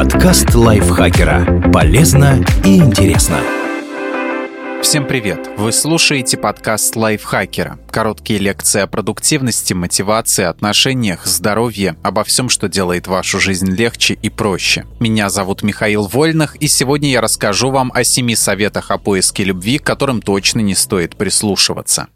Подкаст лайфхакера. Полезно и интересно. Всем привет! Вы слушаете подкаст лайфхакера. Короткие лекции о продуктивности, мотивации, отношениях, здоровье, обо всем, что делает вашу жизнь легче и проще. Меня зовут Михаил Вольных, и сегодня я расскажу вам о семи советах о поиске любви, которым точно не стоит прислушиваться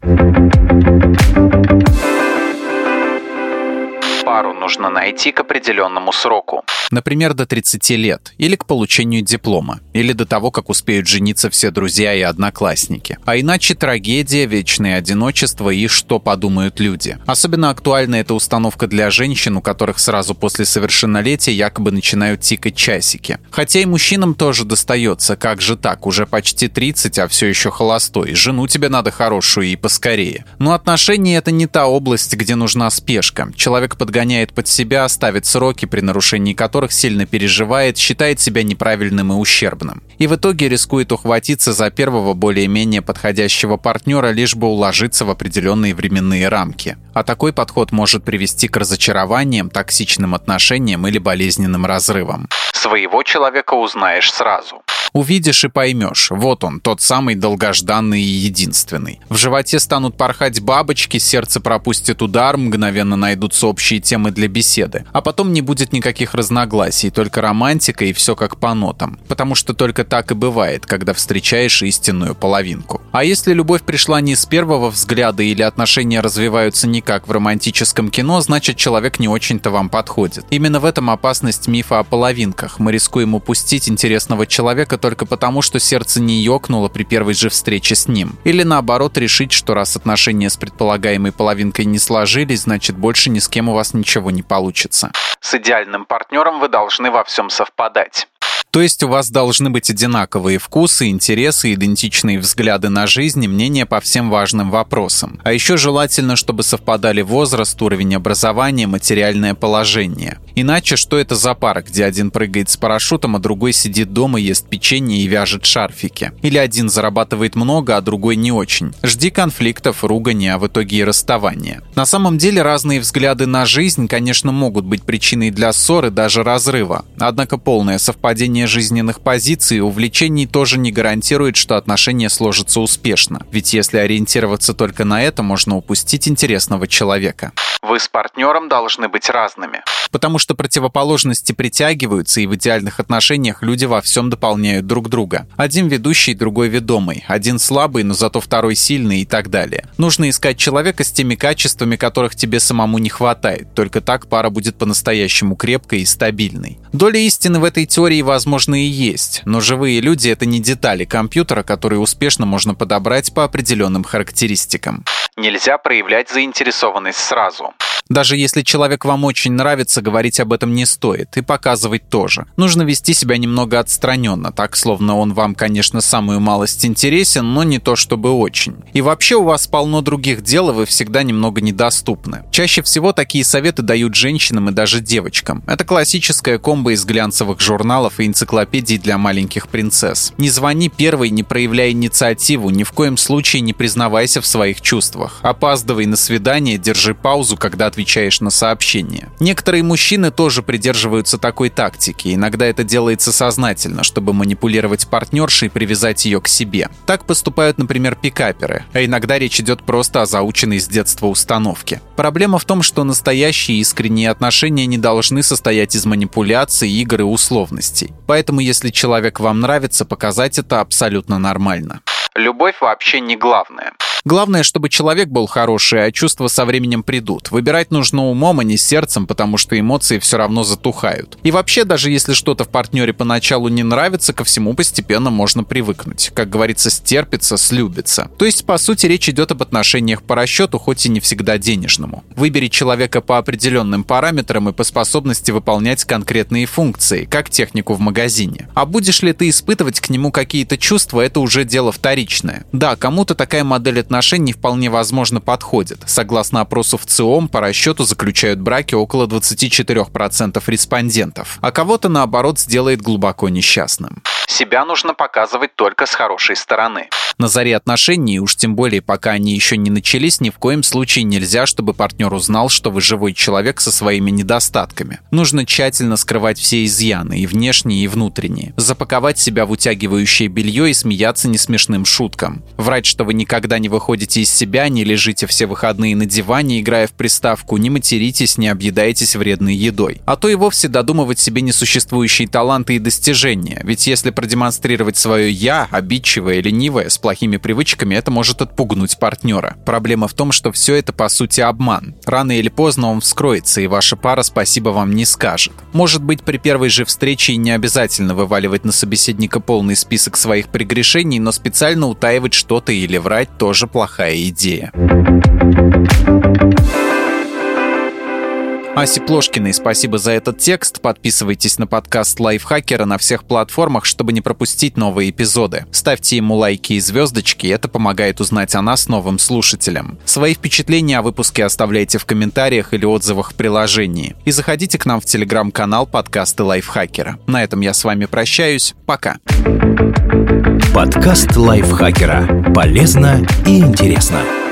пару нужно найти к определенному сроку. Например, до 30 лет, или к получению диплома, или до того, как успеют жениться все друзья и одноклассники. А иначе трагедия, вечное одиночество и что подумают люди. Особенно актуальна эта установка для женщин, у которых сразу после совершеннолетия якобы начинают тикать часики. Хотя и мужчинам тоже достается, как же так, уже почти 30, а все еще холостой, жену тебе надо хорошую и поскорее. Но отношения это не та область, где нужна спешка. Человек подгоняет подгоняет под себя, ставит сроки, при нарушении которых сильно переживает, считает себя неправильным и ущербным. И в итоге рискует ухватиться за первого более-менее подходящего партнера, лишь бы уложиться в определенные временные рамки. А такой подход может привести к разочарованиям, токсичным отношениям или болезненным разрывам. Своего человека узнаешь сразу. Увидишь и поймешь, вот он, тот самый долгожданный и единственный. В животе станут порхать бабочки, сердце пропустит удар, мгновенно найдутся общие темы для беседы. А потом не будет никаких разногласий, только романтика и все как по нотам. Потому что только так и бывает, когда встречаешь истинную половинку. А если любовь пришла не с первого взгляда или отношения развиваются не как в романтическом кино, значит человек не очень-то вам подходит. Именно в этом опасность мифа о половинках. Мы рискуем упустить интересного человека только потому, что сердце не ёкнуло при первой же встрече с ним. Или наоборот решить, что раз отношения с предполагаемой половинкой не сложились, значит больше ни с кем у вас ничего не получится. С идеальным партнером вы должны во всем совпадать. То есть у вас должны быть одинаковые вкусы, интересы, идентичные взгляды на жизнь и мнения по всем важным вопросам. А еще желательно, чтобы совпадали возраст, уровень образования, материальное положение. Иначе что это за пара, где один прыгает с парашютом, а другой сидит дома, ест печенье и вяжет шарфики? Или один зарабатывает много, а другой не очень? Жди конфликтов, ругани, а в итоге и расставания. На самом деле разные взгляды на жизнь, конечно, могут быть причиной для ссоры, даже разрыва. Однако полное совпадение изменение жизненных позиций и увлечений тоже не гарантирует, что отношения сложатся успешно. Ведь если ориентироваться только на это, можно упустить интересного человека. Вы с партнером должны быть разными. Потому что противоположности притягиваются, и в идеальных отношениях люди во всем дополняют друг друга. Один ведущий, другой ведомый. Один слабый, но зато второй сильный и так далее. Нужно искать человека с теми качествами, которых тебе самому не хватает. Только так пара будет по-настоящему крепкой и стабильной. Доля истины в этой теории, возможно, и есть. Но живые люди — это не детали компьютера, которые успешно можно подобрать по определенным характеристикам. Нельзя проявлять заинтересованность сразу. Даже если человек вам очень нравится, говорить об этом не стоит. И показывать тоже. Нужно вести себя немного отстраненно, так словно он вам, конечно, самую малость интересен, но не то чтобы очень. И вообще у вас полно других дел, и вы всегда немного недоступны. Чаще всего такие советы дают женщинам и даже девочкам. Это классическая комбо из глянцевых журналов и энциклопедий для маленьких принцесс. Не звони первой, не проявляй инициативу, ни в коем случае не признавайся в своих чувствах. Опаздывай на свидание, держи паузу, когда отвечаешь на сообщение. Некоторые мужчины тоже придерживаются такой тактики. Иногда это делается сознательно, чтобы манипулировать партнершей и привязать ее к себе. Так поступают, например, пикаперы. А иногда речь идет просто о заученной с детства установке. Проблема в том, что настоящие искренние отношения не должны состоять из манипуляций, игр и условностей. Поэтому, если человек вам нравится, показать это абсолютно нормально. Любовь вообще не главное. Главное, чтобы человек был хороший, а чувства со временем придут. Выбирать нужно умом, а не сердцем, потому что эмоции все равно затухают. И вообще, даже если что-то в партнере поначалу не нравится, ко всему постепенно можно привыкнуть. Как говорится, стерпится, слюбится. То есть, по сути, речь идет об отношениях по расчету, хоть и не всегда денежному. Выбери человека по определенным параметрам и по способности выполнять конкретные функции, как технику в магазине. А будешь ли ты испытывать к нему какие-то чувства, это уже дело вторичное. Да, кому-то такая модель отношений отношений вполне возможно подходит. Согласно опросу в ЦИОМ, по расчету заключают браки около 24% респондентов, а кого-то, наоборот, сделает глубоко несчастным. Себя нужно показывать только с хорошей стороны. На заре отношений, уж тем более пока они еще не начались, ни в коем случае нельзя, чтобы партнер узнал, что вы живой человек со своими недостатками. Нужно тщательно скрывать все изъяны, и внешние, и внутренние. Запаковать себя в утягивающее белье и смеяться несмешным шуткам. Врать, что вы никогда не выходите из себя, не лежите все выходные на диване, играя в приставку, не материтесь, не объедаетесь вредной едой. А то и вовсе додумывать себе несуществующие таланты и достижения. Ведь если продемонстрировать свое «я», обидчивое, ленивое, с плохими привычками, это может отпугнуть партнера. Проблема в том, что все это по сути обман. Рано или поздно он вскроется, и ваша пара спасибо вам не скажет. Может быть, при первой же встрече не обязательно вываливать на собеседника полный список своих прегрешений, но специально утаивать что-то или врать тоже плохая идея. Асе Плошкиной спасибо за этот текст. Подписывайтесь на подкаст Лайфхакера на всех платформах, чтобы не пропустить новые эпизоды. Ставьте ему лайки и звездочки, это помогает узнать о нас новым слушателям. Свои впечатления о выпуске оставляйте в комментариях или отзывах в приложении. И заходите к нам в телеграм-канал подкасты Лайфхакера. На этом я с вами прощаюсь. Пока. Подкаст Лайфхакера. Полезно и интересно.